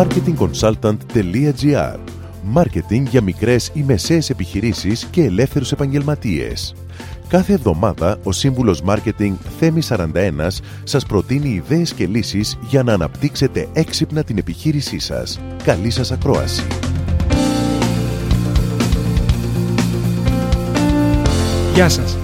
marketingconsultant.gr Μάρκετινγκ για μικρές ή μεσαίες επιχειρήσεις και ελεύθερους επαγγελματίες. Κάθε εβδομάδα ο σύμβουλος Μάρκετινγκ Θέμη 41 σας προτείνει ιδέες και λύσεις για να αναπτύξετε έξυπνα την επιχείρησή σας. Καλή σας ακρόαση! Γεια σας!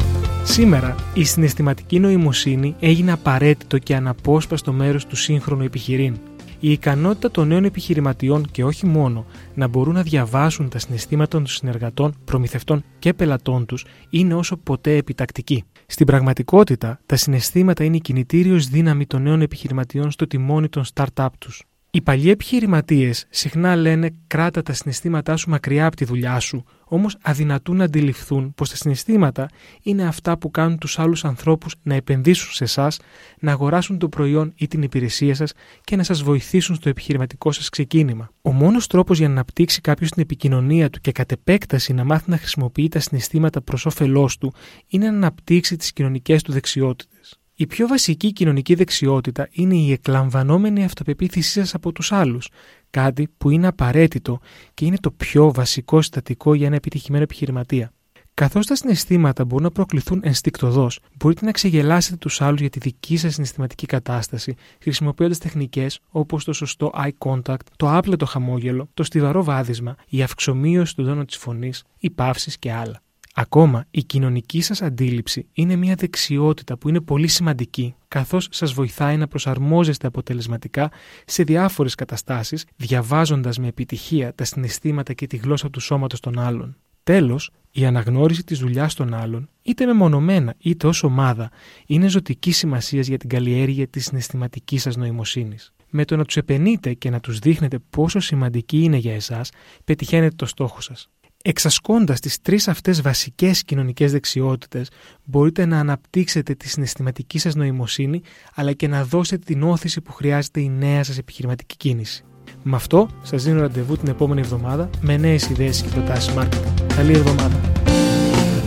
Σήμερα η συναισθηματική νοημοσύνη έγινε απαραίτητο και αναπόσπαστο μέρος του σύγχρονου επιχειρήν. Η ικανότητα των νέων επιχειρηματιών και όχι μόνο να μπορούν να διαβάσουν τα συναισθήματα των συνεργατών, προμηθευτών και πελατών τους είναι όσο ποτέ επιτακτική. Στην πραγματικότητα, τα συναισθήματα είναι η κινητήριος δύναμη των νέων επιχειρηματιών στο τιμόνι των startup τους. Οι παλιοί επιχειρηματίες συχνά λένε κράτα τα συναισθήματά σου μακριά από τη δουλειά σου, όμως αδυνατούν να αντιληφθούν πως τα συναισθήματα είναι αυτά που κάνουν τους άλλους ανθρώπους να επενδύσουν σε εσάς, να αγοράσουν το προϊόν ή την υπηρεσία σας και να σας βοηθήσουν στο επιχειρηματικό σας ξεκίνημα. Ο μόνος τρόπος για να αναπτύξει κάποιος την επικοινωνία του και κατ' επέκταση να μάθει να χρησιμοποιεί τα συναισθήματα προς όφελός του είναι να αναπτύξει τις κοινωνικές του δεξιότητες. Η πιο βασική κοινωνική δεξιότητα είναι η εκλαμβανόμενη αυτοπεποίθησή σας από τους άλλους, κάτι που είναι απαραίτητο και είναι το πιο βασικό συστατικό για ένα επιτυχημένο επιχειρηματία. Καθώς τα συναισθήματα μπορούν να προκληθούν ενστικτοδός, μπορείτε να ξεγελάσετε τους άλλους για τη δική σας συναισθηματική κατάσταση, χρησιμοποιώντας τεχνικές όπως το σωστό eye contact, το άπλετο χαμόγελο, το στιβαρό βάδισμα, η αυξομοίωση του τόνου της φωνής, οι παύσεις και άλλα. Ακόμα, η κοινωνική σας αντίληψη είναι μια δεξιότητα που είναι πολύ σημαντική, καθώς σας βοηθάει να προσαρμόζεστε αποτελεσματικά σε διάφορες καταστάσεις, διαβάζοντας με επιτυχία τα συναισθήματα και τη γλώσσα του σώματος των άλλων. Τέλος, η αναγνώριση της δουλειάς των άλλων, είτε μεμονωμένα είτε ως ομάδα, είναι ζωτική σημασίας για την καλλιέργεια της συναισθηματικής σας νοημοσύνης. Με το να τους επενείτε και να τους δείχνετε πόσο σημαντική είναι για εσάς, πετυχαίνετε το στόχο σας. Εξασκώντας τις τρεις αυτές βασικές κοινωνικές δεξιότητες, μπορείτε να αναπτύξετε τη συναισθηματική σας νοημοσύνη, αλλά και να δώσετε την όθηση που χρειάζεται η νέα σας επιχειρηματική κίνηση. Με αυτό, σας δίνω ραντεβού την επόμενη εβδομάδα με νέες ιδέες και προτάσεις marketing. Καλή εβδομάδα!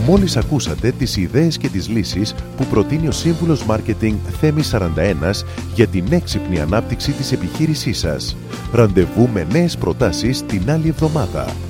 Μόλις ακούσατε τις ιδέες και τις λύσεις που προτείνει ο Σύμβουλος Μάρκετινγκ Θέμη 41 για την έξυπνη ανάπτυξη της επιχείρησής σας. Ραντεβού με νέες προτάσεις την άλλη εβδομάδα